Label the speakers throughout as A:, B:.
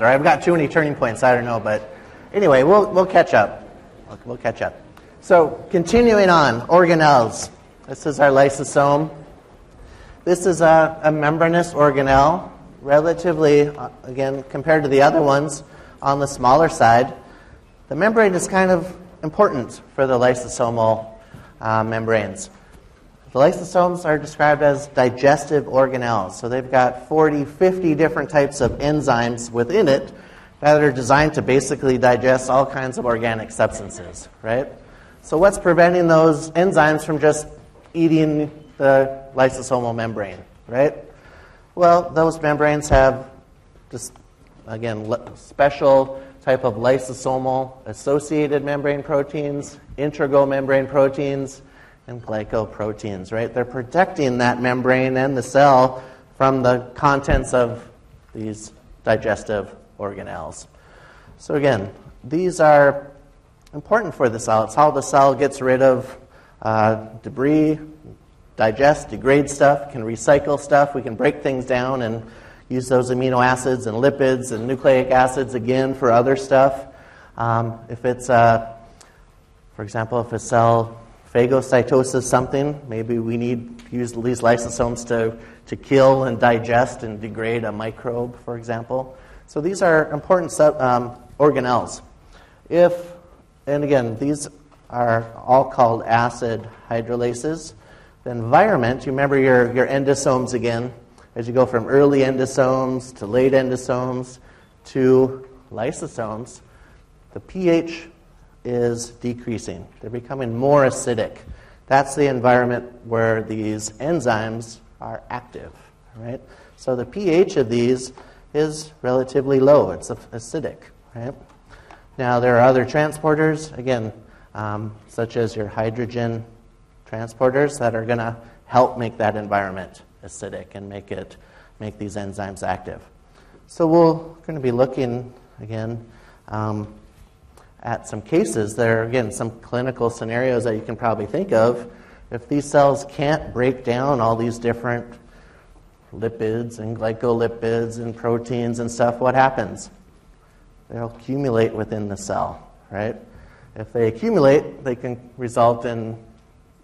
A: Or I've got too many turning points, I don't know, but anyway, we'll, we'll catch up. We'll, we'll catch up. So, continuing on, organelles. This is our lysosome. This is a, a membranous organelle, relatively, uh, again, compared to the other ones, on the smaller side. The membrane is kind of important for the lysosomal uh, membranes. The lysosomes are described as digestive organelles. So they've got 40, 50 different types of enzymes within it that are designed to basically digest all kinds of organic substances, right? So what's preventing those enzymes from just eating the lysosomal membrane, right? Well, those membranes have just, again, special type of lysosomal associated membrane proteins, integral membrane proteins, and glycoproteins, right? They're protecting that membrane and the cell from the contents of these digestive organelles. So, again, these are important for the cell. It's how the cell gets rid of uh, debris, digest, degrade stuff, can recycle stuff. We can break things down and use those amino acids and lipids and nucleic acids again for other stuff. Um, if it's, uh, for example, if a cell phagocytoses something, maybe we need to use these lysosomes to, to kill and digest and degrade a microbe, for example. So these are important sub, um, organelles. If, and again, these are all called acid hydrolases. The environment, you remember your, your endosomes again, as you go from early endosomes to late endosomes to lysosomes, the pH is decreasing. They're becoming more acidic. That's the environment where these enzymes are active, right? So the pH of these is relatively low. It's acidic, right? Now there are other transporters, again, um, such as your hydrogen transporters that are going to help make that environment acidic and make it make these enzymes active. So we're going to be looking again um, at some cases. There are again some clinical scenarios that you can probably think of. If these cells can't break down all these different lipids and glycolipids and proteins and stuff, what happens? They'll accumulate within the cell, right? If they accumulate, they can result in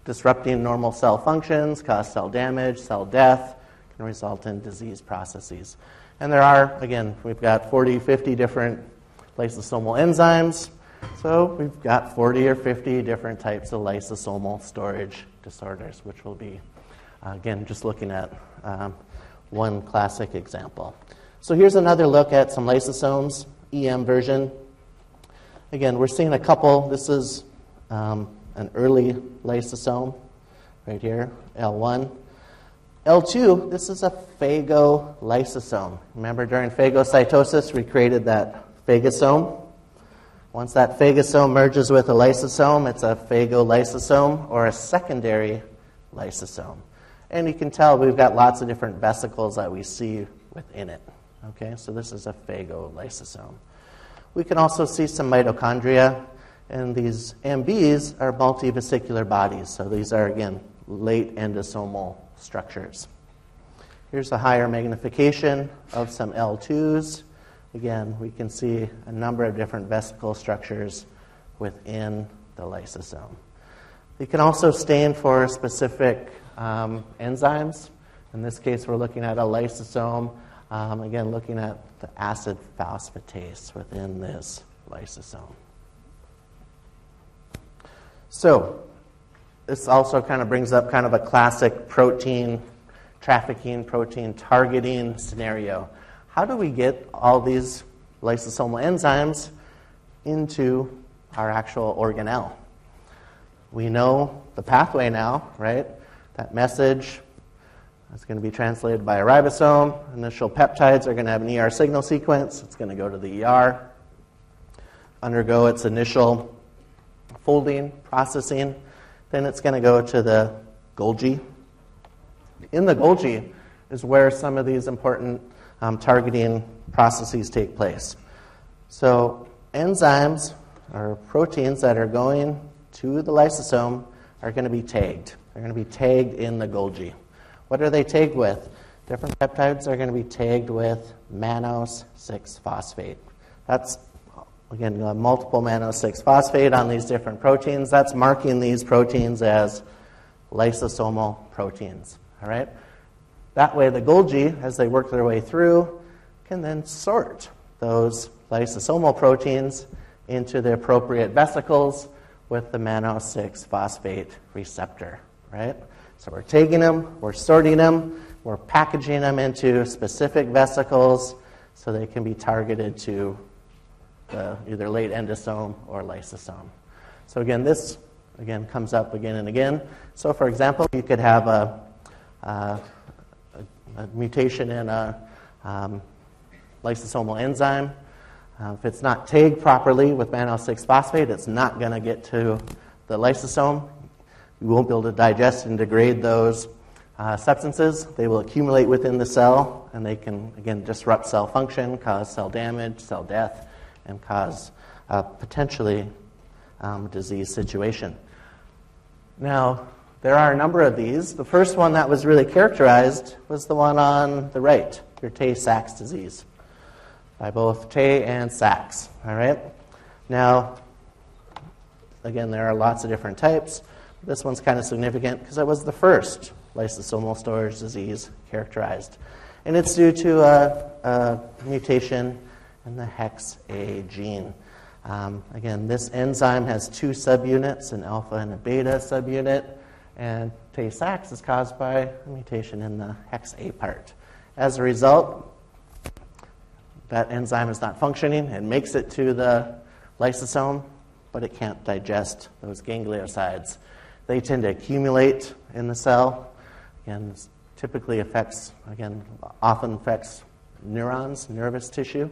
A: disrupting normal cell functions, cause cell damage, cell death, can result in disease processes. And there are, again, we've got 40, 50 different lysosomal enzymes. So we've got 40 or 50 different types of lysosomal storage disorders, which will be, uh, again, just looking at um, one classic example. So here's another look at some lysosomes, EM version. Again, we're seeing a couple. This is um, an early lysosome right here, L1. L2, this is a phagolysosome. Remember during phagocytosis, we created that phagosome. Once that phagosome merges with a lysosome, it's a phagolysosome or a secondary lysosome. And you can tell we've got lots of different vesicles that we see within it. Okay, so this is a phagolysosome. We can also see some mitochondria and these MBs are multivesicular bodies. So these are, again, late endosomal structures. Here's a higher magnification of some L2s. Again, we can see a number of different vesicle structures within the lysosome. They can also stain for specific um, enzymes. In this case, we're looking at a lysosome. Um, again, looking at the acid phosphatase within this lysosome. So, this also kind of brings up kind of a classic protein trafficking, protein targeting scenario. How do we get all these lysosomal enzymes into our actual organelle? We know the pathway now, right? That message is going to be translated by a ribosome. Initial peptides are going to have an ER signal sequence. It's going to go to the ER, undergo its initial folding, processing. Then it's going to go to the Golgi. In the Golgi is where some of these important um, targeting processes take place. So, enzymes or proteins that are going to the lysosome are going to be tagged. They're going to be tagged in the Golgi. What are they tagged with? different peptides are going to be tagged with mannose 6 phosphate. That's, again, multiple mannose 6 phosphate on these different proteins. That's marking these proteins as lysosomal proteins. All right? That way, the Golgi, as they work their way through, can then sort those lysosomal proteins into the appropriate vesicles with the mannose 6 phosphate receptor, right? So we're taking them, we're sorting them, we're packaging them into specific vesicles so they can be targeted to the either late endosome or lysosome. So again, this again comes up again and again. So for example, you could have a, a, a mutation in a um, lysosomal enzyme. Uh, if it's not tagged properly with mannose 6 phosphate, it's not going to get to the lysosome. You won't be able to digest and degrade those uh, substances. They will accumulate within the cell, and they can, again, disrupt cell function, cause cell damage, cell death, and cause a potentially um, disease situation. Now, there are a number of these. The first one that was really characterized was the one on the right, your Tay Sachs disease, by both Tay and Sachs. All right? Now, again, there are lots of different types. This one's kind of significant because it was the first lysosomal storage disease characterized. And it's due to a, a mutation in the hex A gene. Um, again, this enzyme has two subunits, an alpha and a beta subunit, and Tay Sachs is caused by a mutation in the hex A part. As a result, that enzyme is not functioning. It makes it to the lysosome, but it can't digest those gangliosides. They tend to accumulate in the cell and typically affects, again, often affects neurons, nervous tissue.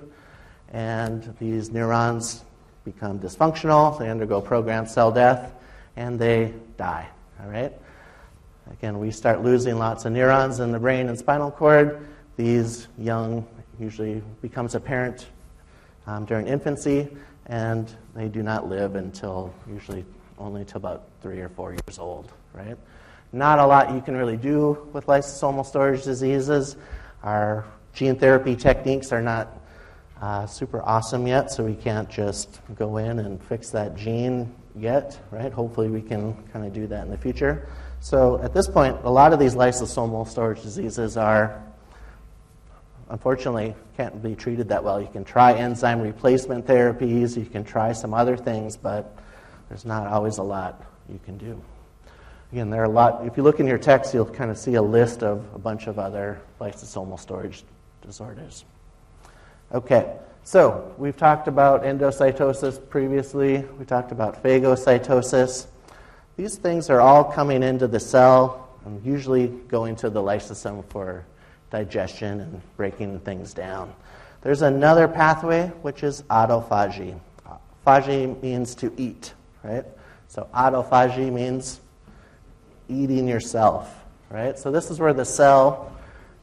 A: And these neurons become dysfunctional, they undergo programmed cell death, and they die. All right? Again, we start losing lots of neurons in the brain and spinal cord. These young usually becomes apparent um, during infancy, and they do not live until usually only until about three or four years old, right? Not a lot you can really do with lysosomal storage diseases. Our gene therapy techniques are not uh, super awesome yet, so we can't just go in and fix that gene yet, right? Hopefully, we can kind of do that in the future. So, at this point, a lot of these lysosomal storage diseases are unfortunately can't be treated that well. You can try enzyme replacement therapies, you can try some other things, but there's not always a lot you can do. Again, there are a lot. If you look in your text, you'll kind of see a list of a bunch of other lysosomal storage disorders. Okay, so we've talked about endocytosis previously. We talked about phagocytosis. These things are all coming into the cell and usually going to the lysosome for digestion and breaking things down. There's another pathway, which is autophagy. Phagy means to eat right? So autophagy means eating yourself, right? So this is where the cell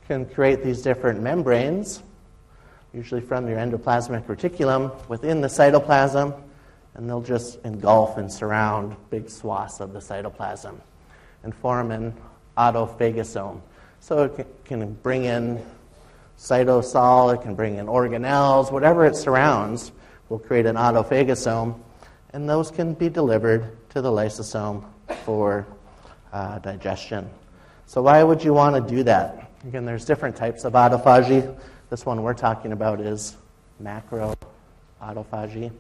A: can create these different membranes, usually from your endoplasmic reticulum, within the cytoplasm, and they'll just engulf and surround big swaths of the cytoplasm and form an autophagosome. So it can bring in cytosol, it can bring in organelles, whatever it surrounds will create an autophagosome and those can be delivered to the lysosome for uh, digestion. So, why would you want to do that? Again, there's different types of autophagy. This one we're talking about is macro autophagy.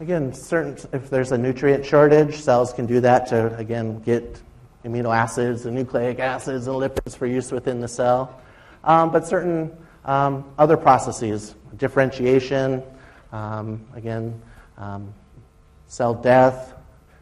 A: Again, certain, if there's a nutrient shortage, cells can do that to, again, get amino acids and nucleic acids and lipids for use within the cell. Um, but certain um, other processes, differentiation, um, again, um, cell death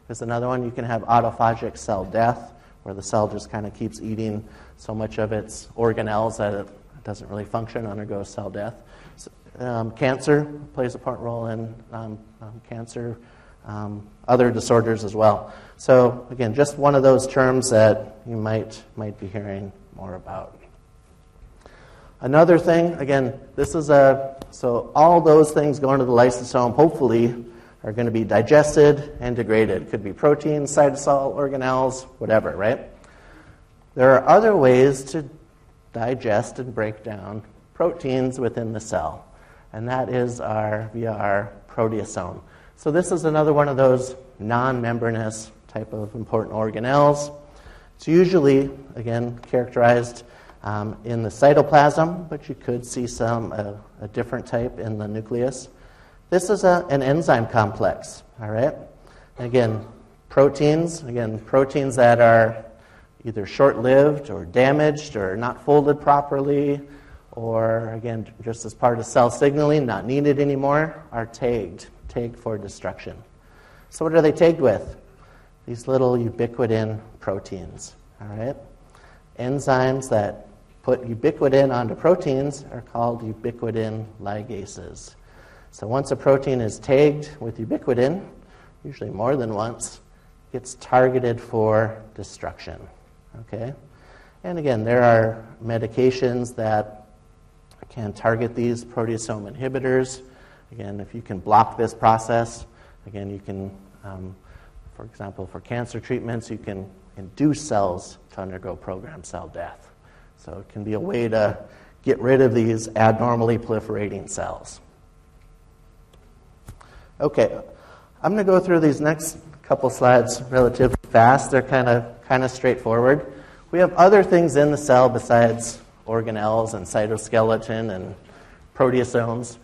A: is another one. You can have autophagic cell death, where the cell just kind of keeps eating so much of its organelles that it doesn't really function, undergoes cell death. So, um, cancer plays a part role in um, um cancer, um, other disorders as well. So again, just one of those terms that you might might be hearing more about. Another thing, again, this is a, so all those things going to the lysosome hopefully are going to be digested and degraded. Could be proteins, cytosol, organelles, whatever, right? There are other ways to digest and break down proteins within the cell. And that is our via our proteasome. So this is another one of those non-membranous type of important organelles. It's usually, again, characterized um, in the cytoplasm, but you could see some uh, a different type in the nucleus. This is a, an enzyme complex, all right? Again, proteins, again, proteins that are either short lived or damaged or not folded properly, or again, just as part of cell signaling, not needed anymore, are tagged, tagged for destruction. So, what are they tagged with? These little ubiquitin proteins, all right? Enzymes that put ubiquitin onto proteins are called ubiquitin ligases. So, once a protein is tagged with ubiquitin, usually more than once, gets targeted for destruction. Okay? And again, there are medications that can target these proteasome inhibitors. Again, if you can block this process, again, you can, um, for example, for cancer treatments, you can induce cells to undergo programmed cell death. So it can be a way to get rid of these abnormally proliferating cells. Okay, I'm going to go through these next couple slides relatively fast. They're kind of kind of straightforward. We have other things in the cell besides organelles and cytoskeleton and proteasomes.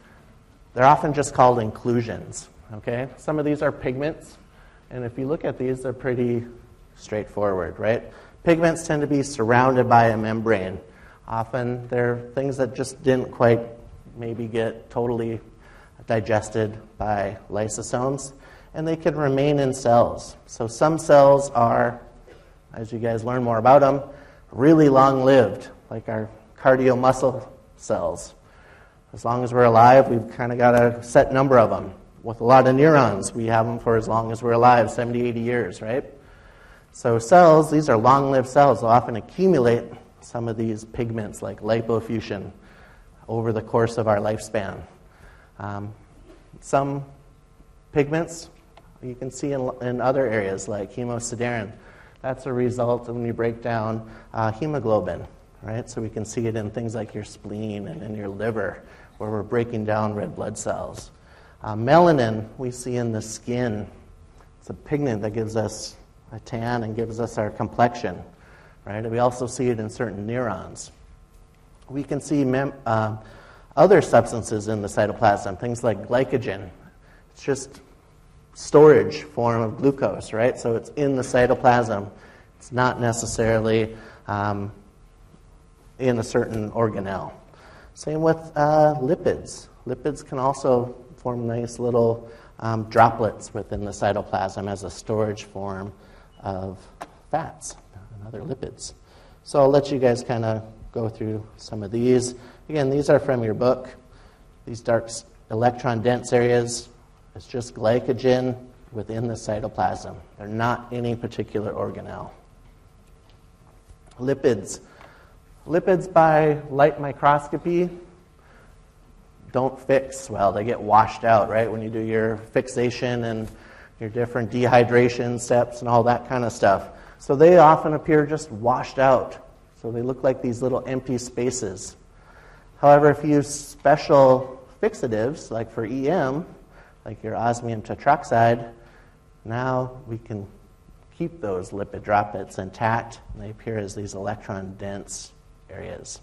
A: They're often just called inclusions. Okay, some of these are pigments, and if you look at these, they're pretty straightforward, right? Pigments tend to be surrounded by a membrane. Often they're things that just didn't quite maybe get totally digested by lysosomes, and they can remain in cells. So some cells are, as you guys learn more about them, really long lived, like our cardio muscle cells. As long as we're alive, we've kind of got a set number of them. With a lot of neurons, we have them for as long as we're alive 70, 80 years, right? So, cells, these are long lived cells, will often accumulate some of these pigments like lipofuscin over the course of our lifespan. Um, some pigments you can see in, in other areas like hemosiderin. That's a result of when you break down uh, hemoglobin, right? So we can see it in things like your spleen and in your liver, where we're breaking down red blood cells. Uh, melanin we see in the skin. It's a pigment that gives us a tan and gives us our complexion, right? We also see it in certain neurons. We can see mem- uh, other substances in the cytoplasm, things like glycogen. It's just storage form of glucose, right? So it's in the cytoplasm. It's not necessarily um, in a certain organelle. Same with uh, lipids. Lipids can also form nice little um, droplets within the cytoplasm as a storage form of fats and other lipids. So I'll let you guys kind of go through some of these. Again, these are from your book. These dark electron dense areas, it's just glycogen within the cytoplasm. They're not any particular organelle. Lipids. Lipids by light microscopy don't fix well. They get washed out, right? When you do your fixation and your different dehydration steps and all that kind of stuff. So they often appear just washed out. So they look like these little empty spaces. However, if you use special fixatives, like for EM, like your osmium tetroxide, now we can keep those lipid droplets intact, they appear as these electron dense areas.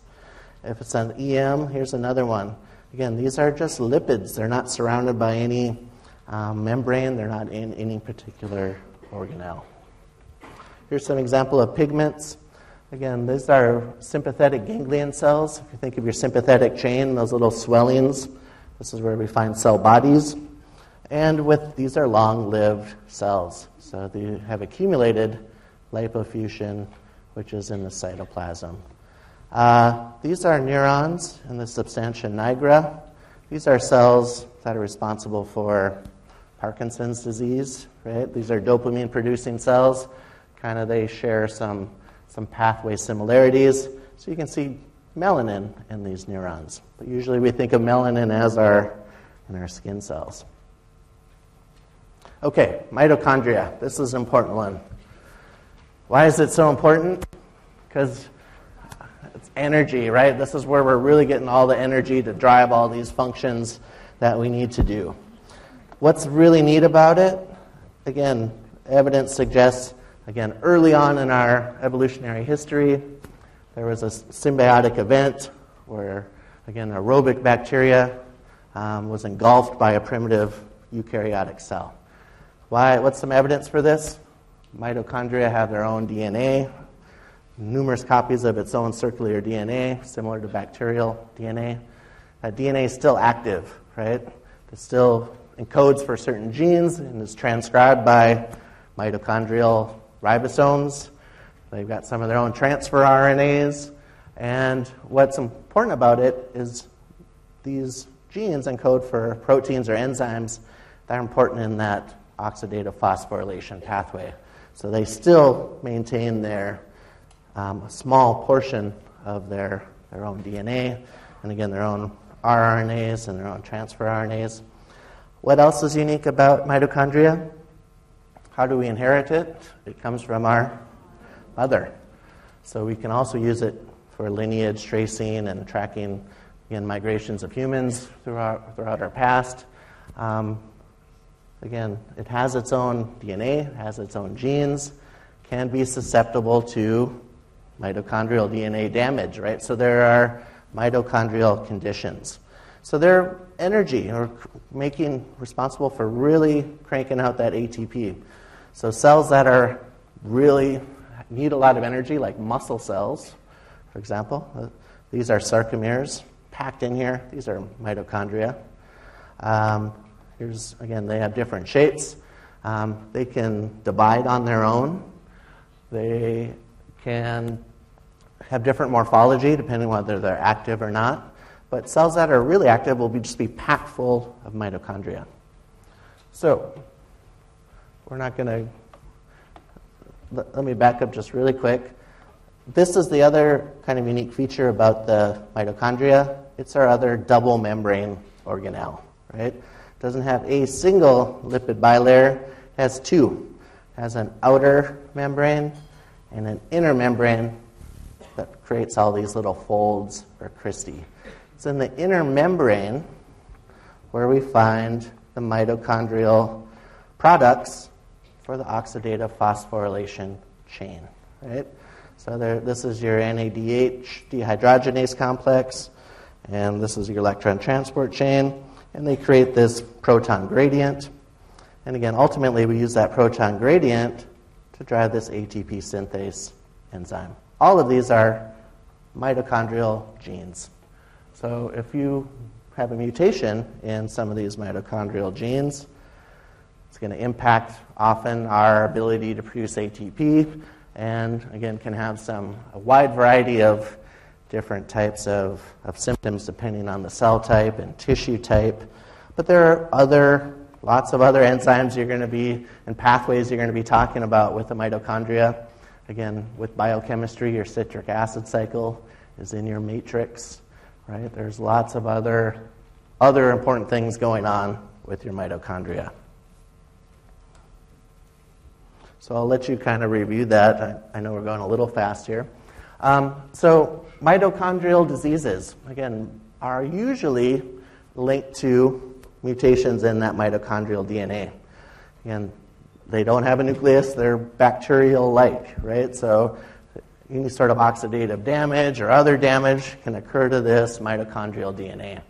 A: If it's an EM, here's another one. Again, these are just lipids. They're not surrounded by any um, membrane, they're not in any particular organelle. Here's some example of pigments. Again, these are sympathetic ganglion cells. If you think of your sympathetic chain, those little swellings, this is where we find cell bodies. And with these are long-lived cells, so they have accumulated lipofuscin, which is in the cytoplasm. Uh, these are neurons in the substantia nigra. These are cells that are responsible for Parkinson's disease, right? These are dopamine producing cells. Kind of they share some, some pathway similarities. So you can see melanin in these neurons. But usually we think of melanin as our in our skin cells. Okay, mitochondria. This is an important one. Why is it so important? Because It's energy, right? This is where we're really getting all the energy to drive all these functions that we need to do. What's really neat about it? Again, evidence suggests, again, early on in our evolutionary history, there was a symbiotic event where, again, aerobic bacteria um, was engulfed by a primitive eukaryotic cell. Why, what's some evidence for this? Mitochondria have their own DNA, numerous copies of its own circular DNA, similar to bacterial DNA. That DNA is still active, right? It still encodes for certain genes and is transcribed by mitochondrial ribosomes. They've got some of their own transfer RNAs. And what's important about it is these genes encode for proteins or enzymes that are important in that oxidative phosphorylation pathway. So they still maintain their um, small portion of their, their own DNA, and again, their own rRNAs and their own transfer RNAs. What else is unique about mitochondria? How do we inherit it? It comes from our mother. So we can also use it for lineage tracing and tracking again, migrations of humans throughout, throughout our past. Um, again, it has its own DNA, has its own genes, can be susceptible to mitochondrial DNA damage, right? So there are mitochondrial conditions. So they're energy or making responsible for really cranking out that ATP. So cells that are really need a lot of energy, like muscle cells, for example, uh, these are sarcomeres packed in here. These are mitochondria. Um, here's again, they have different shapes. Um, they can divide on their own. They can have different morphology depending whether they're active or not. But cells that are really active will be just be packed full of mitochondria. So, we're not going to. Let, let me back up just really quick. This is the other kind of unique feature about the mitochondria. It's our other double membrane organelle, right? Doesn't have a single lipid bilayer, it has two. It has an outer membrane and an inner membrane that creates all these little folds or cristae. It's in the inner membrane where we find the mitochondrial products for the oxidative phosphorylation chain. Right? So there, this is your NADH dehydrogenase complex, and this is your electron transport chain, and they create this proton gradient. And again, ultimately, we use that proton gradient to drive this ATP synthase enzyme. All of these are mitochondrial genes. So if you have a mutation in some of these mitochondrial genes, it's going to impact often our ability to produce ATP, and again, can have some a wide variety of different types of, of symptoms depending on the cell type and tissue type. But there are other lots of other enzymes you're going to be and pathways you're going to be talking about with the mitochondria. Again, with biochemistry, your citric acid cycle is in your matrix, right? There's lots of other, other important things going on with your mitochondria. So I'll let you kind of review that. I, I know we're going a little fast here. Um, so, mitochondrial diseases, again, are usually linked to mutations in that mitochondrial DNA. Again, they don't have a nucleus, they're bacterial like, right? So any sort of oxidative damage or other damage can occur to this mitochondrial DNA.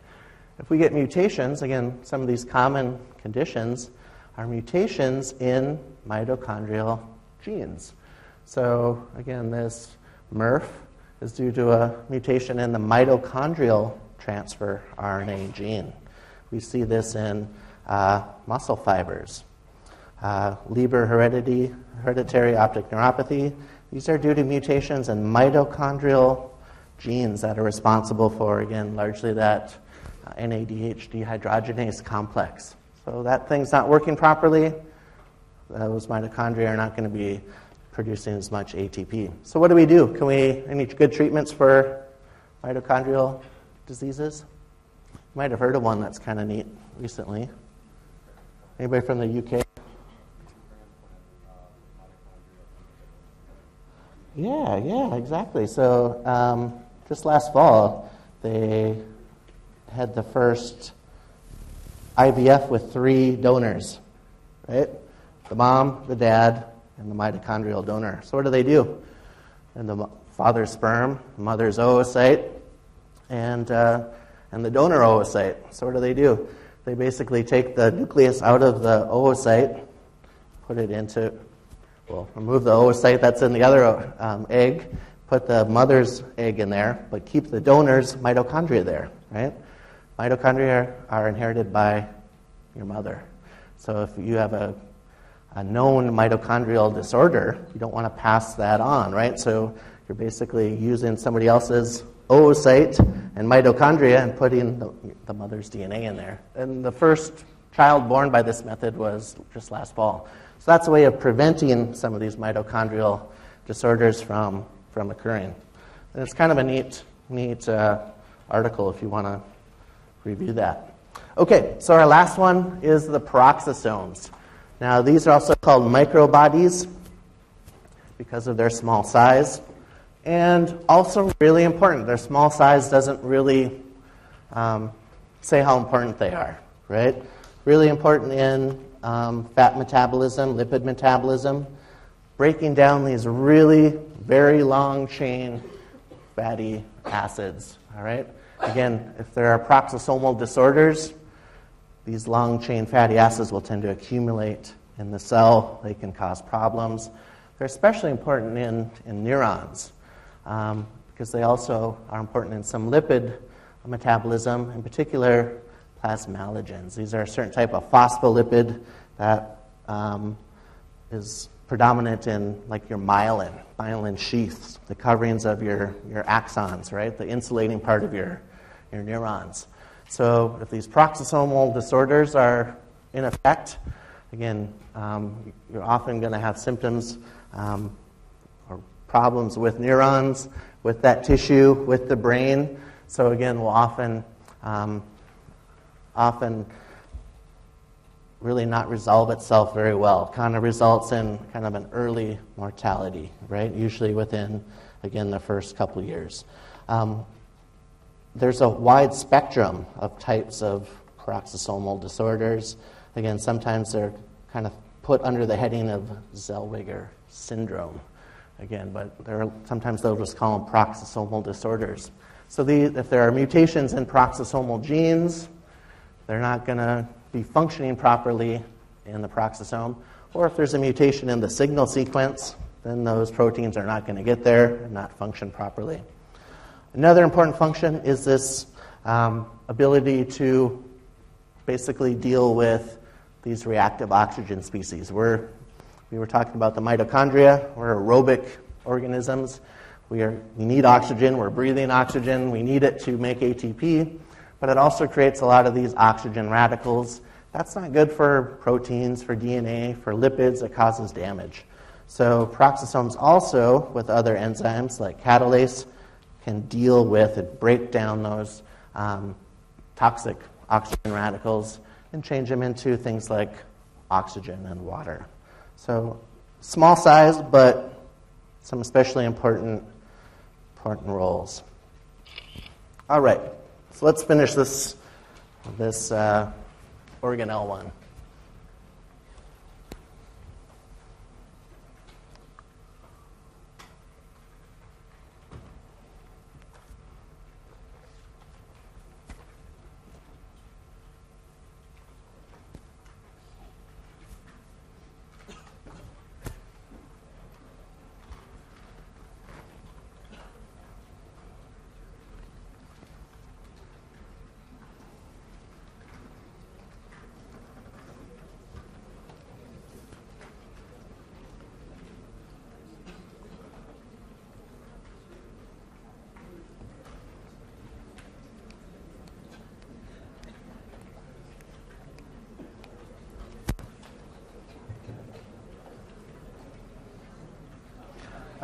A: If we get mutations, again, some of these common conditions are mutations in mitochondrial genes. So, again, this MERRF is due to a mutation in the mitochondrial transfer RNA gene. We see this in uh, muscle fibers uh, Leber heredity, hereditary optic neuropathy. These are due to mutations in mitochondrial genes that are responsible for, again, largely that uh, NADH dehydrogenase complex. So that thing's not working properly. Those mitochondria are not going to be producing as much ATP. So what do we do? Can we any good treatments for mitochondrial diseases? You might have heard of one that's kind of neat recently. Anybody from the UK? Yeah, yeah, exactly. So, um, just last fall, they had the first IVF with three donors, right? The mom, the dad, and the mitochondrial donor. So what do they do? And the father's sperm, mother's oocyte, and, uh, and the donor oocyte. So what do they do? They basically take the nucleus out of the oocyte, put it into, well, remove the oocyte that's in the other um, egg, put the mother's egg in there, but keep the donor's mitochondria there, right? Mitochondria are inherited by your mother. So if you have a, a known mitochondrial disorder, you don't want to pass that on, right? So you're basically using somebody else's oocyte and mitochondria and putting the, the mother's DNA in there. And the first child born by this method was just last fall. So that's a way of preventing some of these mitochondrial disorders from from occurring. And it's kind of a neat, neat uh, article if you want to review that. Okay, so our last one is the peroxisomes. Now, these are also called microbodies because of their small size. And also, really important, their small size doesn't really um, say how important they are, right? Really important in um, fat metabolism, lipid metabolism, breaking down these really very long chain fatty acids. All right? Again, if there are peroxisomal disorders, these long chain fatty acids will tend to accumulate in the cell. They can cause problems. They're especially important in, in neurons um, because they also are important in some lipid metabolism, in particular plasmalogens. These are a certain type of phospholipid that um, is predominant in like your myelin, myelin sheaths, the coverings of your, your axons, right? The insulating part of your, your neurons. So if these peroxisomal disorders are in effect, again, um, you're often going to have symptoms um, or problems with neurons, with that tissue, with the brain. So again, we'll often um, often really not resolve itself very well. Kind of results in kind of an early mortality, right? Usually within, again, the first couple years. There's a wide spectrum of types of peroxisomal disorders. Again, sometimes they're kind of put under the heading of Zellweger syndrome. Again, but are, sometimes they'll just call them peroxisomal disorders. So if there are mutations in peroxisomal genes, they're not going to be functioning properly in the peroxisome, or if there's a mutation in the signal sequence, then those proteins are not going to get there and not function properly. Another important function is this um, ability to basically deal with these reactive oxygen species. We're, we were talking about the mitochondria, we're aerobic organisms. We, are, we need oxygen, we're breathing oxygen, we need it to make ATP but it also creates a lot of these oxygen radicals. That's not good for proteins, for DNA, for lipids. It causes damage. So peroxisomes also, with other enzymes like catalase, can deal with and break down those um, toxic oxygen radicals and change them into things like oxygen and water. So small size, but some especially important important roles. All right. So let's finish this, this uh, organelle one.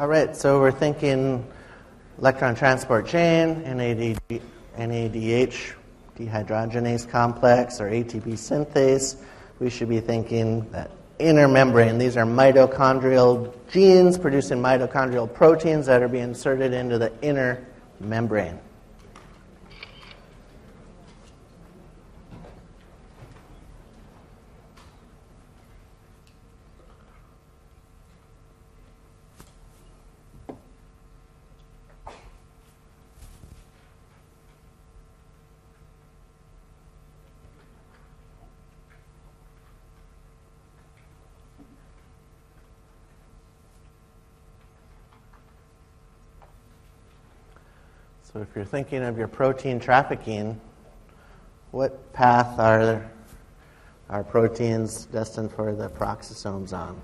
A: All right, so we're thinking electron transport chain, NAD, NADH dehydrogenase complex, or ATP synthase. We should be thinking that inner membrane. These are mitochondrial genes producing mitochondrial proteins that are being inserted into the inner membrane. So if you're thinking of your protein trafficking, what path are our proteins destined for the peroxisomes on?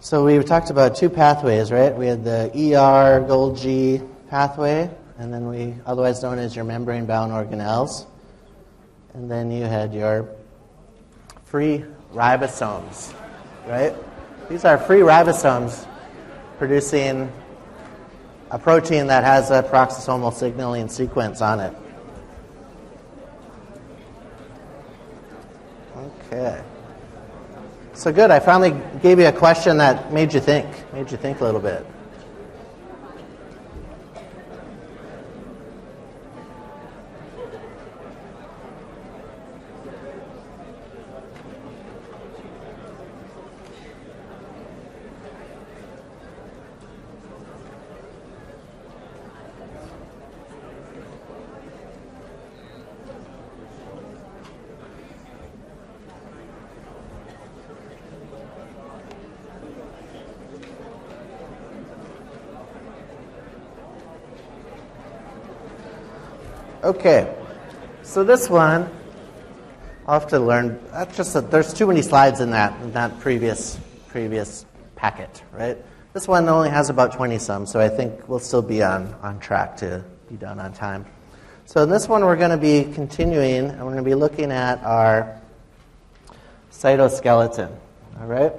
A: So we talked about two pathways, right? We had the ER Golgi pathway, and then we, otherwise known as your membrane-bound organelles, and then you had your free ribosomes, right? These are free ribosomes producing a protein that has a peroxisomal signaling sequence on it. Okay. So good. I finally gave you a question that made you think, made you think a little bit. Okay, so this one, I'll have to learn. That's just a, there's too many slides in that in that previous previous packet, right? This one only has about 20 some, so I think we'll still be on, on track to be done on time. So in this one, we're going to be continuing, and we're going to be looking at our cytoskeleton. All right.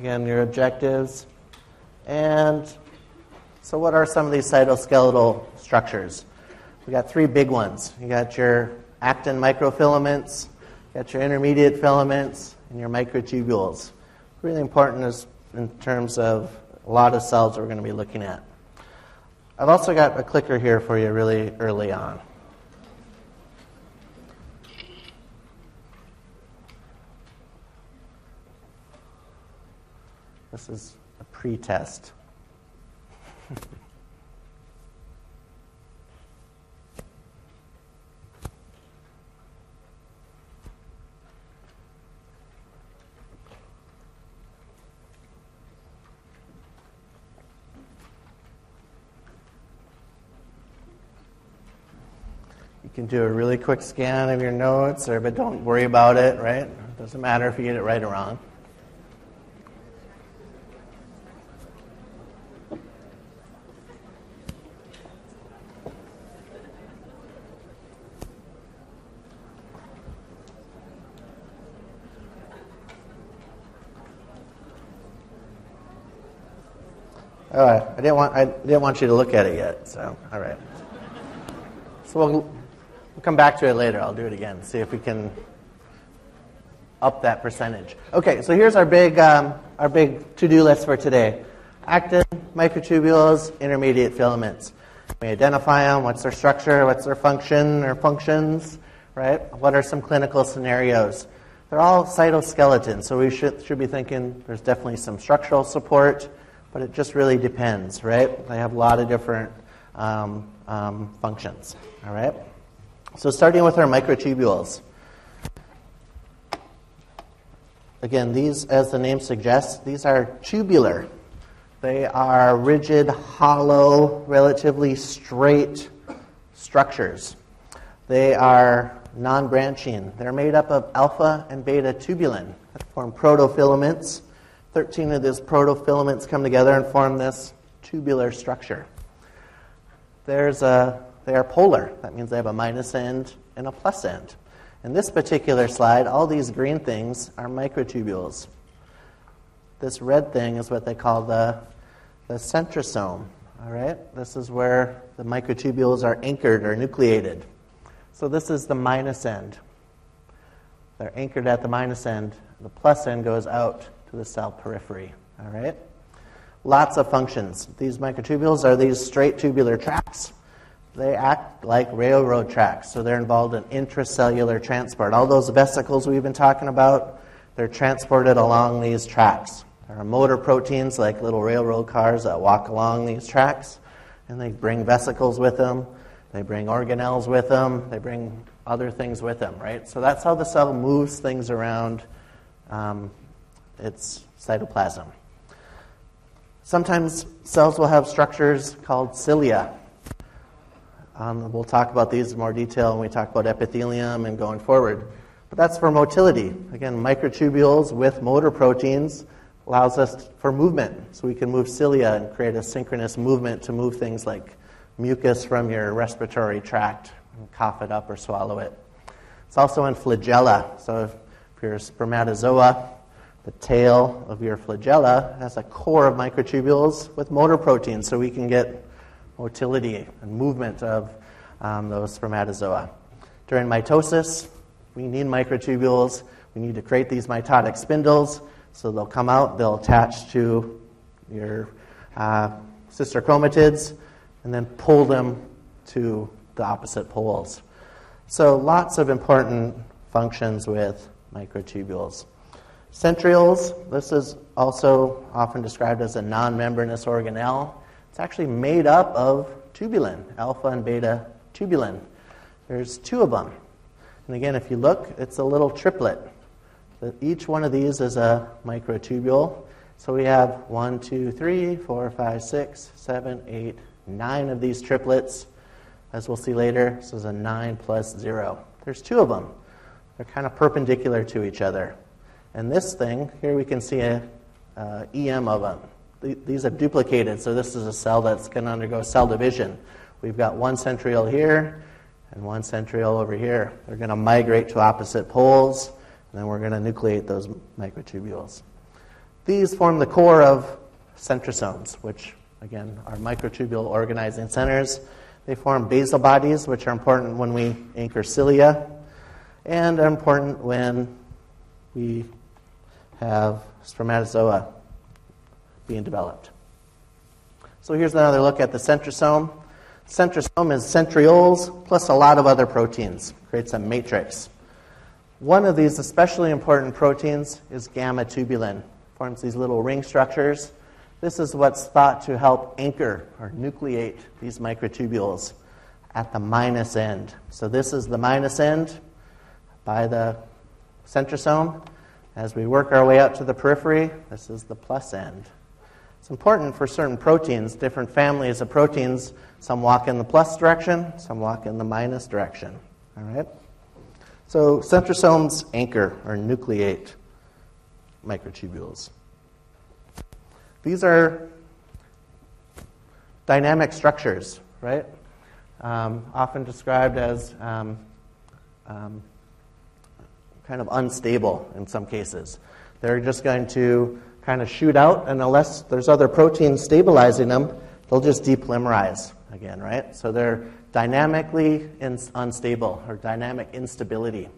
A: Again, your objectives, and so what are some of these cytoskeletal structures? We got three big ones. You got your actin microfilaments, you got your intermediate filaments, and your microtubules. Really important is in terms of a lot of cells that we're going to be looking at. I've also got a clicker here for you really early on. This is a pre-test. can do a really quick scan of your notes, or but don't worry about it, right? It doesn't matter if you get it right or wrong. Oh, right. I didn't want I didn't want you to look at it yet. So, all right. So we'll We'll come back to it later. I'll do it again, see if we can up that percentage. Okay, so here's our big, um, our big to-do list for today. Actin, microtubules, intermediate filaments. We identify them, what's their structure, what's their function or functions, right? What are some clinical scenarios? They're all cytoskeletons, so we should, should be thinking there's definitely some structural support, but it just really depends, right? They have a lot of different um, um, functions, all right? So, starting with our microtubules. Again, these, as the name suggests, these are tubular. They are rigid, hollow, relatively straight structures. They are non branching. They're made up of alpha and beta tubulin that form protofilaments. 13 of these protofilaments come together and form this tubular structure. There's a they are polar. That means they have a minus end and a plus end. In this particular slide, all these green things are microtubules. This red thing is what they call the, the centrosome. All right, this is where the microtubules are anchored or nucleated. So this is the minus end. They're anchored at the minus end. The plus end goes out to the cell periphery. All right? Lots of functions. These microtubules are these straight tubular tracks. They act like railroad tracks, so they're involved in intracellular transport. All those vesicles we've been talking about, they're transported along these tracks. There are motor proteins like little railroad cars that walk along these tracks, and they bring vesicles with them. They bring organelles with them. They bring other things with them, right? So that's how the cell moves things around um, its cytoplasm. Sometimes cells will have structures called cilia. Um, we'll talk about these in more detail when we talk about epithelium and going forward. But that's for motility. Again, microtubules with motor proteins allows us for movement. So we can move cilia and create a synchronous movement to move things like mucus from your respiratory tract and cough it up or swallow it. It's also in flagella. So if you're a spermatozoa, the tail of your flagella has a core of microtubules with motor proteins, so we can get motility and movement of um, those spermatozoa. During mitosis, we need microtubules. We need to create these mitotic spindles, so they'll come out, they'll attach to your uh, sister chromatids, and then pull them to the opposite poles. So, lots of important functions with microtubules. Centrioles, this is also often described as a non membranous organelle. It's actually made up of tubulin, alpha and beta tubulin. There's two of them. And again, if you look, it's a little triplet. Each one of these is a microtubule. So we have one, two, three, four, five, six, seven, eight, nine of these triplets. As we'll see later, this is a 9 plus 0. There's two of them. They're kind of perpendicular to each other. And this thing, here we can see a uh, EM of them. These are duplicated, so this is a cell that's going to undergo cell division. We've got one centriole here and one centriole over here. They're going to migrate to opposite poles, and then we're going to nucleate those microtubules. These form the core of centrosomes, which, again, are microtubule organizing centers. They form basal bodies, which are important when we anchor cilia, and are important when we have spermatozoa being developed. So here's another look at the centrosome. Centrosome is centrioles plus a lot of other proteins, creates a matrix. One of these especially important proteins is gamma tubulin, forms these little ring structures. This is what's thought to help anchor or nucleate these microtubules at the minus end. So this is the minus end by the centrosome. As we work our way out to the periphery, this is the plus end. It's important for certain proteins, different families of proteins. Some walk in the plus direction, some walk in the minus direction. All right? So centrosomes anchor or nucleate microtubules. These are dynamic structures, right? Um, often described as um, um, kind of unstable in some cases. They're just going to kind of shoot out, and unless there's other proteins stabilizing them, they'll just depolymerize again, right? So they're dynamically unstable or dynamic instability.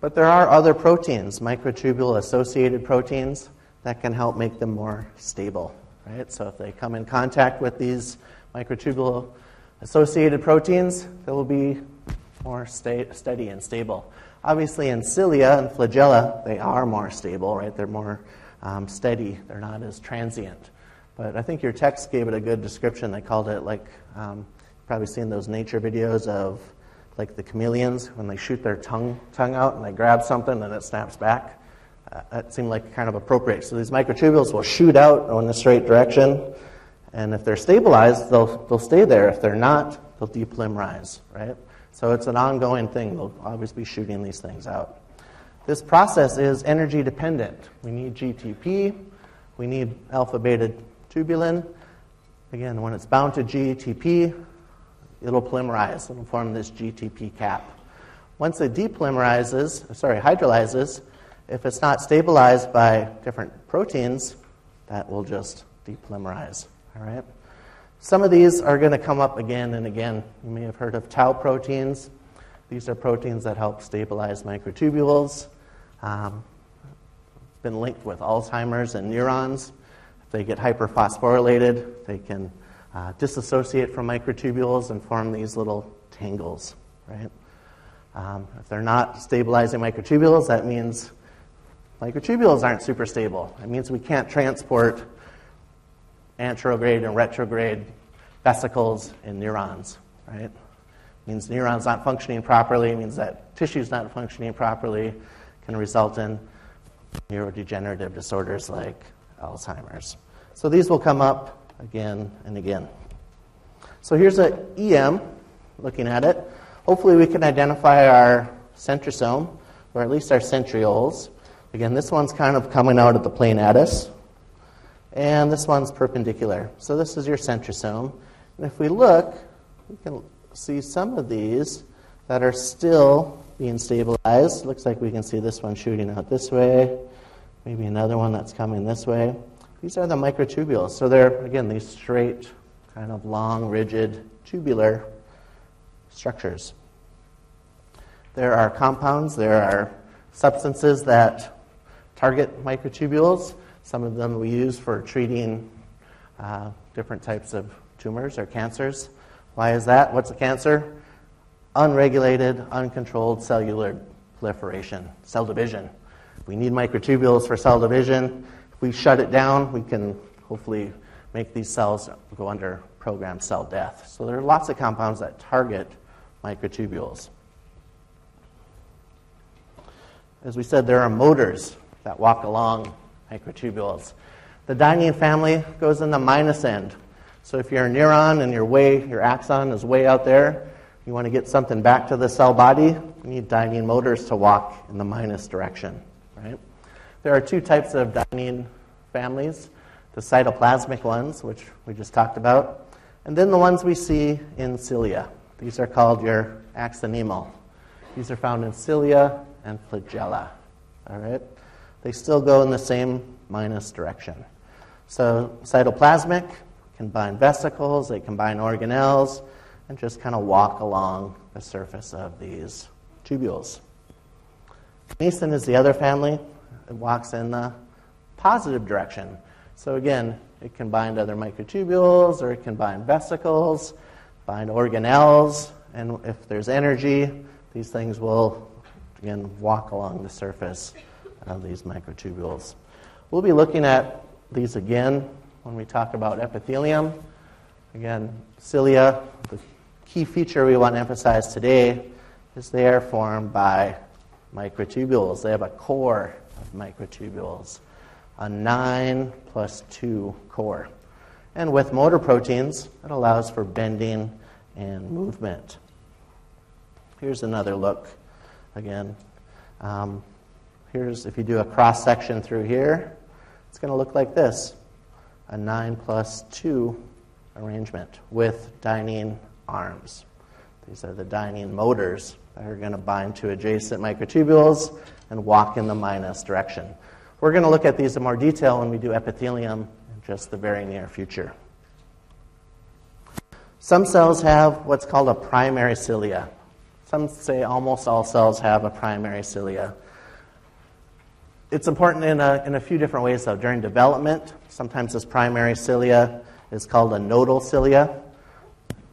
A: But there are other proteins, microtubule associated proteins, that can help make them more stable, right? So if they come in contact with these microtubule associated proteins, they will be more sta- steady and stable. Obviously, in cilia and flagella, they are more stable, right? They're more um, steady. They're not as transient. But I think your text gave it a good description. They called it like, um, probably seen those nature videos of like the chameleons when they shoot their tongue, tongue out and they grab something and it snaps back. Uh, that seemed like kind of appropriate. So these microtubules will shoot out in a straight direction, and if they're stabilized, they'll, they'll stay there. If they're not, they'll depolymerize, right? So it's an ongoing thing. They'll always be shooting these things out. This process is energy dependent. We need GTP, we need alpha beta tubulin. Again, when it's bound to GTP, it'll polymerize. It'll form this GTP cap. Once it depolymerizes, sorry, hydrolyzes, if it's not stabilized by different proteins, that will just depolymerize. All right? Some of these are going to come up again and again. You may have heard of tau proteins. These are proteins that help stabilize microtubules. Um, it's been linked with Alzheimer's and neurons. If they get hyperphosphorylated, they can uh, dissociate from microtubules and form these little tangles, right? Um, if they're not stabilizing microtubules, that means microtubules aren't super stable. It means we can't transport anterograde and retrograde vesicles in neurons, right? It means neurons not functioning properly, means that tissue's not functioning properly, can result in neurodegenerative disorders like Alzheimer's. So these will come up again and again. So here's an EM looking at it. Hopefully, we can identify our centrosome, or at least our centrioles. Again, this one's kind of coming out of the plane natus, and this one's perpendicular. So this is your centrosome. And if we look, we can see some of these that are still being stabilized. Looks like we can see this one shooting out this way, maybe another one that's coming this way. These are the microtubules. So they're, again, these straight, kind of long, rigid, tubular structures. There are compounds, there are substances that target microtubules. Some of them we use for treating uh, different types of tumors or cancers. Why is that? What's a cancer? Unregulated, uncontrolled cellular proliferation, cell division. We need microtubules for cell division. If we shut it down, we can hopefully make these cells go under programmed cell death. So there are lots of compounds that target microtubules. As we said, there are motors that walk along microtubules. The dynein family goes in the minus end. So if you're a neuron and your way, your axon is way out there, you want to get something back to the cell body, you need dynein motors to walk in the minus direction, right? There are two types of dynein families the cytoplasmic ones, which we just talked about, and then the ones we see in cilia. These are called your axonemal. These are found in cilia and flagella. All right? They still go in the same minus direction. So cytoplasmic can bind vesicles, they can bind organelles, and just kind of walk along the surface of these tubules. Kinesin is the other family. It walks in the positive direction. So again, it can bind other microtubules or it can bind vesicles, bind organelles, and if there's energy, these things will again walk along the surface of these microtubules. We'll be looking at these again when we talk about epithelium. Again, cilia, the key feature we want to emphasize today is they are formed by microtubules. They have a core of microtubules, a 9 plus 2 core. And with motor proteins, it allows for bending and movement. Here's another look again. Um, here's if you do a cross section through here, it's going to look like this a 9 plus 2 arrangement with dynein arms. These are the dynein motors that are going to bind to adjacent microtubules and walk in the minus direction. We're going to look at these in more detail when we do epithelium in just the very near future. Some cells have what's called a primary cilia. Some say almost all cells have a primary cilia. It's important in a, in a few different ways, though. During development, sometimes this primary cilia is called a nodal cilia,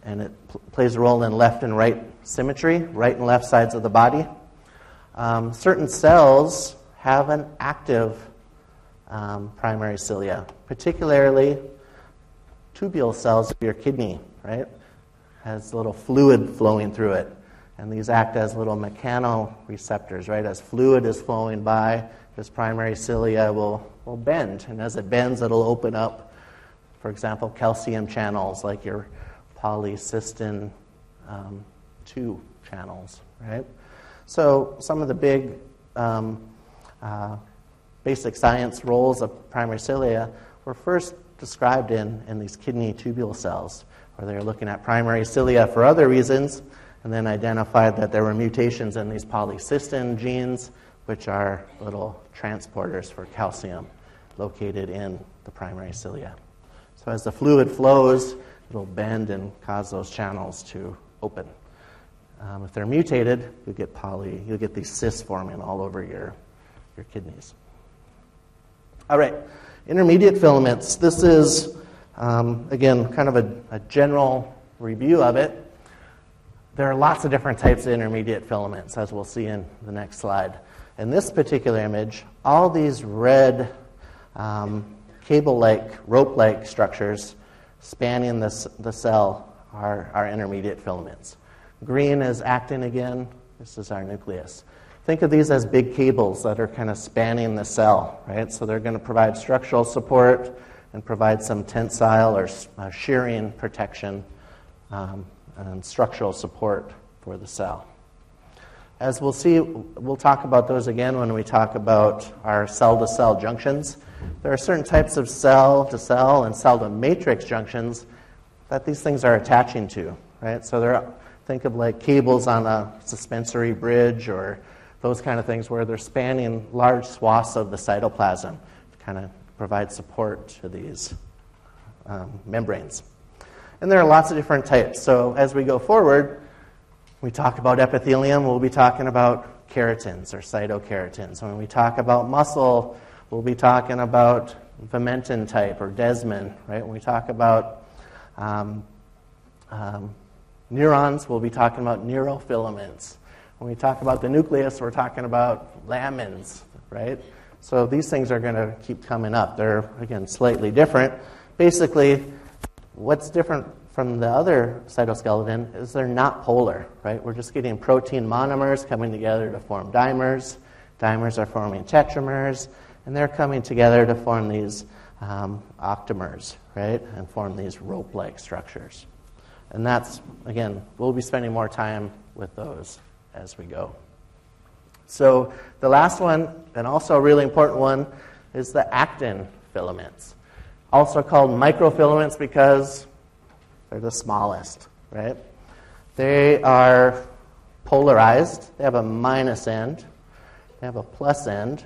A: and it pl- plays a role in left and right symmetry, right and left sides of the body. Um, certain cells have an active um, primary cilia, particularly tubule cells of your kidney, right? Has little fluid flowing through it. And these act as little mechanoreceptors, right? As fluid is flowing by, this primary cilia will, will bend. And as it bends, it'll open up, for example, calcium channels like your polycystin um, 2 channels, right? So, some of the big um, uh, basic science roles of primary cilia were first described in, in these kidney tubule cells, where they were looking at primary cilia for other reasons, and then identified that there were mutations in these polycystin genes, which are little transporters for calcium located in the primary cilia. So, as the fluid flows, it'll bend and cause those channels to open. Um, if they're mutated, you'll get poly, you'll get these cysts forming all over your, your kidneys. All right, intermediate filaments. This is, um, again, kind of a, a general review of it. There are lots of different types of intermediate filaments, as we'll see in the next slide. In this particular image, all these red um, cable like, rope like structures spanning the, the cell are, our intermediate filaments. Green is actin again. This is our nucleus. Think of these as big cables that are kind of spanning the cell, right? So they're going to provide structural support and provide some tensile or uh, shearing protection um, and structural support for the cell. As we'll see, we'll talk about those again when we talk about our cell to cell junctions. There are certain types of cell to cell and cell to matrix junctions that these things are attaching to, right? So they're, Think of like cables on a suspensory bridge or those kind of things where they're spanning large swaths of the cytoplasm to kind of provide support to these um, membranes. And there are lots of different types. So as we go forward, we talk about epithelium, we'll be talking about keratins or cytokeratins. When we talk about muscle, we'll be talking about vimentin type or desmin, right? When we talk about um, um, Neurons, we'll be talking about neurofilaments. When we talk about the nucleus, we're talking about lamins, right? So these things are going to keep coming up. They're, again, slightly different. Basically, what's different from the other cytoskeleton is they're not polar, right? We're just getting protein monomers coming together to form dimers. Dimers are forming tetramers, and they're coming together to form these um, octamers, right? And form these rope like structures. And that's, again, we'll be spending more time with those as we go. So the last one, and also a really important one, is the actin filaments. Also called microfilaments because they're the smallest, right? They are polarized. They have a minus end. They have a plus end.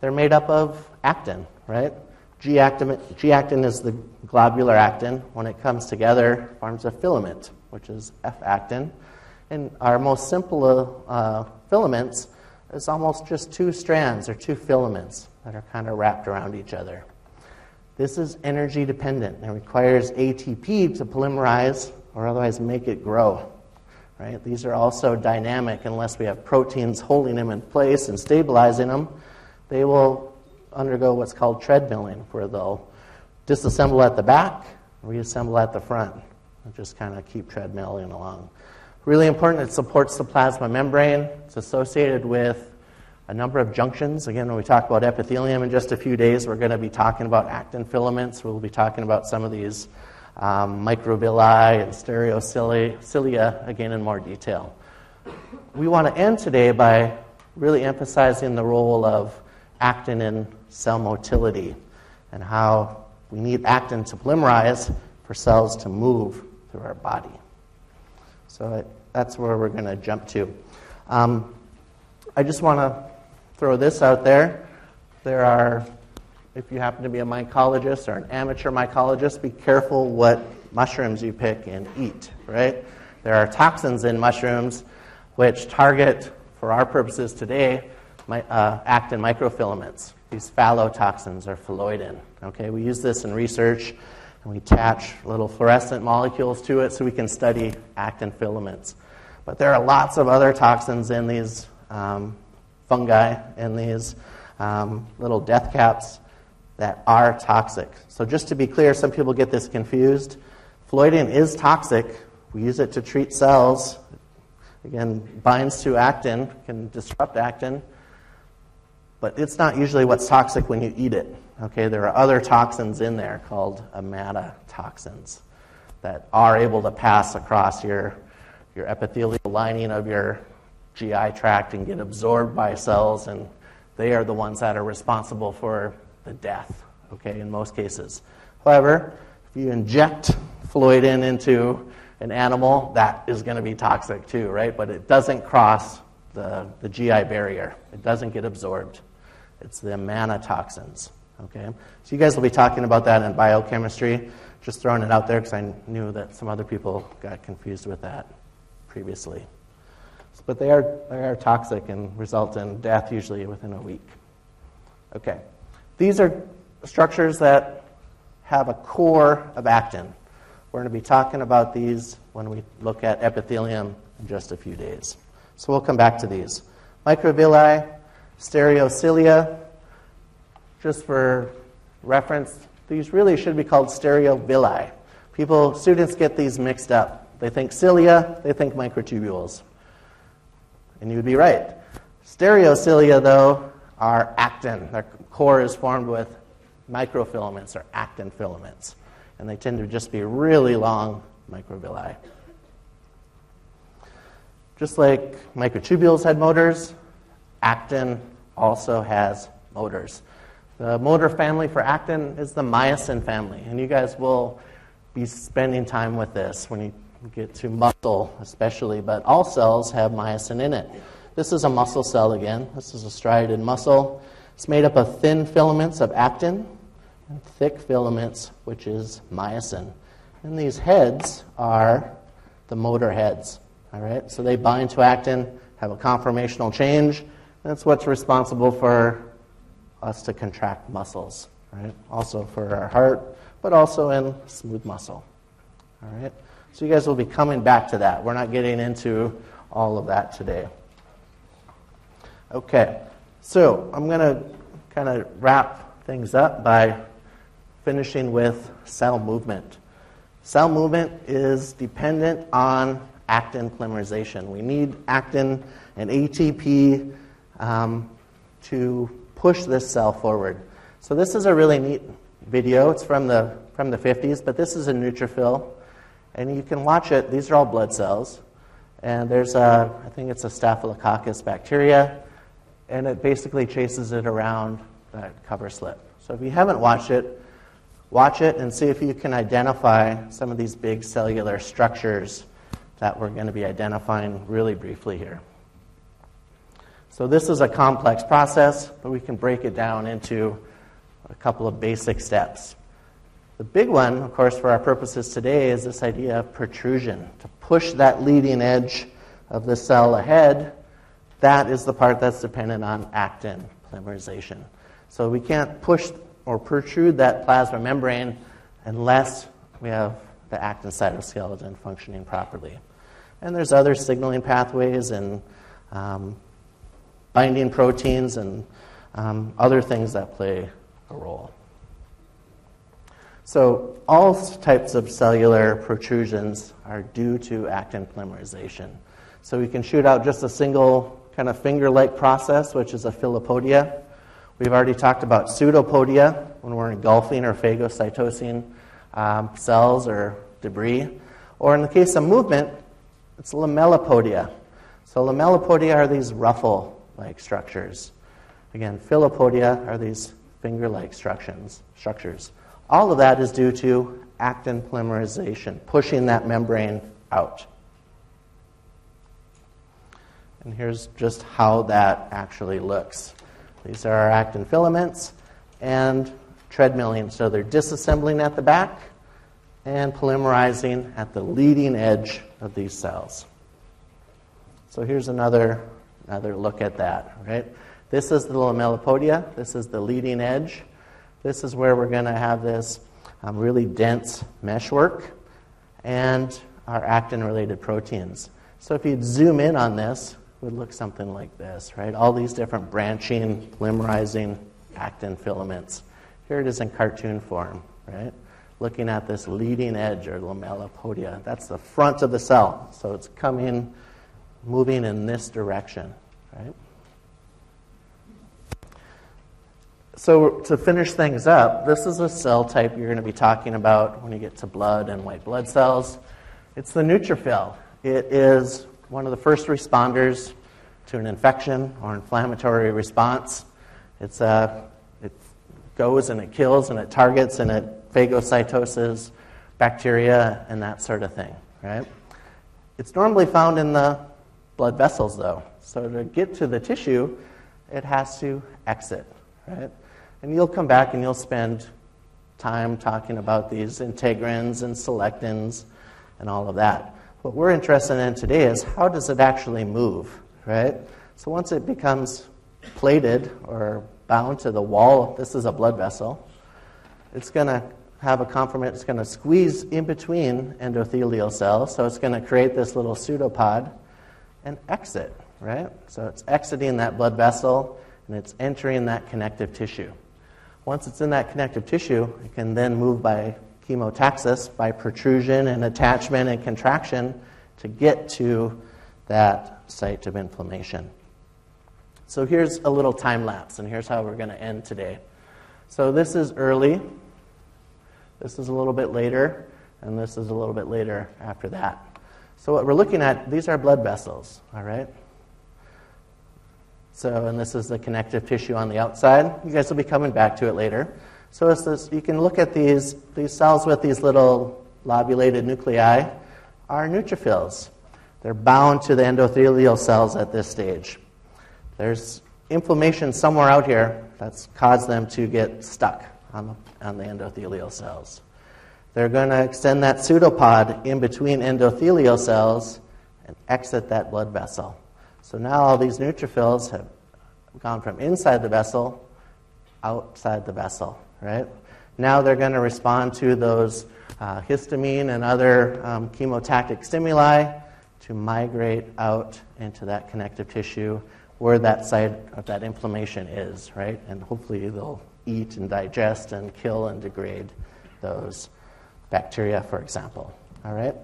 A: They're made up of actin, right? G-actin, G-actin is the globular actin. When it comes together, forms a filament, which is F-actin. And our most simple uh, filaments is almost just two strands or two filaments that are kind of wrapped around each other. This is energy dependent and requires ATP to polymerize or otherwise make it grow. Right? These are also dynamic unless we have proteins holding them in place and stabilizing them. They will undergo what's called treadmilling, where they'll disassemble at the back, reassemble at the front, and just kind of keep treadmilling along. Really important, it supports the plasma membrane. It's associated with a number of junctions. Again, when we talk about epithelium in just a few days, we're going to be talking about actin filaments. We'll be talking about some of these um, microvilli and stereocilia again in more detail. We want to end today by really emphasizing the role of actin in cell motility and how we need actin to polymerize for cells to move through our body. So that's where we're going to jump to. Um, I just want to throw this out there. There are, if you happen to be a mycologist or an amateur mycologist, be careful what mushrooms you pick and eat, right? There are toxins in mushrooms which target, for our purposes today, my, uh, actin microfilaments. These phallotoxins are phalloidin. Okay, we use this in research, and we attach little fluorescent molecules to it so we can study actin filaments. But there are lots of other toxins in these um, fungi, in these um, little death caps that are toxic. So just to be clear, some people get this confused. Phalloidin is toxic. We use it to treat cells. Again, binds to actin, can disrupt actin but it's not usually what's toxic when you eat it. Okay, there are other toxins in there called amatoxins that are able to pass across your, your epithelial lining of your GI tract and get absorbed by cells, and they are the ones that are responsible for the death, okay, in most cases. However, if you inject phalloidin into an animal, that is going to be toxic too, right? But it doesn't cross the, the GI barrier, it doesn't get absorbed. It's the amatoxins. Okay? So you guys will be talking about that in biochemistry. Just throwing it out there because I knew that some other people got confused with that previously. But they are, they are toxic and result in death usually within a week. Okay. These are structures that have a core of actin. We're going to be talking about these when we look at epithelium in just a few days. So we'll come back to these. Microvilli, stereocilia, just for reference, these really should be called stereovilli. People, students get these mixed up. They think cilia, they think microtubules. And you'd be right. Stereocilia, though, are actin. Their core is formed with microfilaments or actin filaments. And they tend to just be really long microvilli. Just like microtubules had motors, actin also has motors. The motor family for actin is the myosin family, and you guys will be spending time with this when you get to muscle, especially, but all cells have myosin in it. This is a muscle cell again. This is a striated muscle. It's made up of thin filaments of actin and thick filaments, which is myosin. And these heads are the motor heads. All right, so they bind to actin, have a conformational change. That's what's responsible for us to contract muscles, right? Also for our heart, but also in smooth muscle. All right? So you guys will be coming back to that. We're not getting into all of that today. Okay. So I'm going to kind of wrap things up by finishing with cell movement. Cell movement is dependent on actin polymerization. We need actin and ATP um, to push this cell forward. So this is a really neat video. It's from the from the 50s, but this is a neutrophil, and you can watch it. These are all blood cells, and there's a I think it's a Staphylococcus bacteria, and it basically chases it around that cover slip. So if you haven't watched it, watch it and see if you can identify some of these big cellular structures that we're going to be identifying really briefly here. So this is a complex process, but we can break it down into a couple of basic steps. The big one, of course, for our purposes today is this idea of protrusion. To push that leading edge of the cell ahead, that is the part that's dependent on actin polymerization. So we can't push or protrude that plasma membrane unless we have the actin cytoskeleton functioning properly. And there's other signaling pathways and um, binding proteins and um, other things that play a role. So, all types of cellular protrusions are due to actin polymerization. So, we can shoot out just a single kind of finger like process, which is a filopodia. We've already talked about pseudopodia when we're engulfing or phagocytosing um, cells or debris. Or in the case of movement, it's lamellipodia. So, lamellipodia are these ruffle like structures. Again, filopodia are these finger like structures. All of that is due to actin polymerization, pushing that membrane out. And here's just how that actually looks. These are our actin filaments and treadmilling. So they're disassembling at the back and polymerizing at the leading edge of these cells. So here's another another look at that, right? This is the lamellipodia. This is the leading edge. This is where we're going to have this um, really dense meshwork and our actin-related proteins. So if you zoom in on this, it would look something like this, right? All these different branching, polymerizing actin filaments. Here it is in cartoon form, right? Looking at this leading edge or lamellipodia. That's the front of the cell. So it's coming moving in this direction, right? So, to finish things up, this is a cell type you're going to be talking about when you get to blood and white blood cells. It's the neutrophil. It is one of the first responders to an infection or inflammatory response. It's uh, it goes and it kills and it targets and it phagocytoses bacteria and that sort of thing, right? It's normally found in the blood vessels, though. So to get to the tissue, it has to exit, right? And you'll come back and you'll spend time talking about these integrins and selectins and all of that. What we're interested in today is how does it actually move, right? So once it becomes plated or bound to the wall, this is a blood vessel, it's going to have a conformant, it's going to squeeze in between endothelial cells, so it's going to create this little pseudopod and exit, right? So it's exiting that blood vessel and it's entering that connective tissue. Once it's in that connective tissue, it can then move by chemotaxis, by protrusion and attachment and contraction to get to that site of inflammation. So here's a little time lapse, and here's how we're going to end today. So this is early, this is a little bit later, and this is a little bit later after that. So what we're looking at, these are blood vessels, all right? So, and this is the connective tissue on the outside. You guys will be coming back to it later. So this, you can look at these, these cells with these little lobulated nuclei are neutrophils. They're bound to the endothelial cells at this stage. There's inflammation somewhere out here that's caused them to get stuck on the, on the endothelial cells. They're going to extend that pseudopod in between endothelial cells and exit that blood vessel. So now all these neutrophils have gone from inside the vessel outside the vessel, right? Now they're going to respond to those uh, histamine and other um, chemotactic stimuli to migrate out into that connective tissue where that site of that inflammation is, right? And hopefully they'll eat and digest and kill and degrade those bacteria, for example. All right?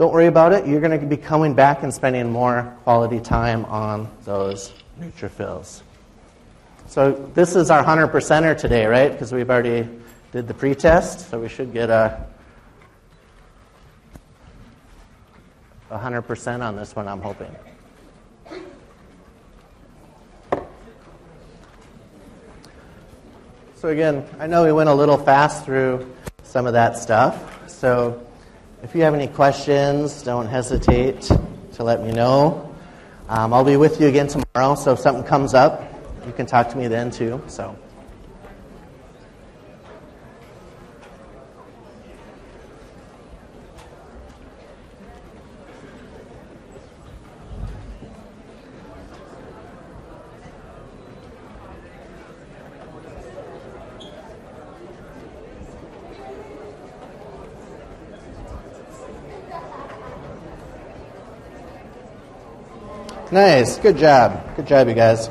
A: Don't worry about it. You're going to be coming back and spending more quality time on those neutrophils. So this is our 100 percenter today, right? Because we've already did the pretest, so we should get a 100% on this one, I'm hoping. So, again, I know we went a little fast through some of that stuff. So, if you have any questions, don't hesitate to let me know. Um, I'll be with you again tomorrow, so if something comes up, you can talk to me then too. So. Nice. Good job. Good job, you guys.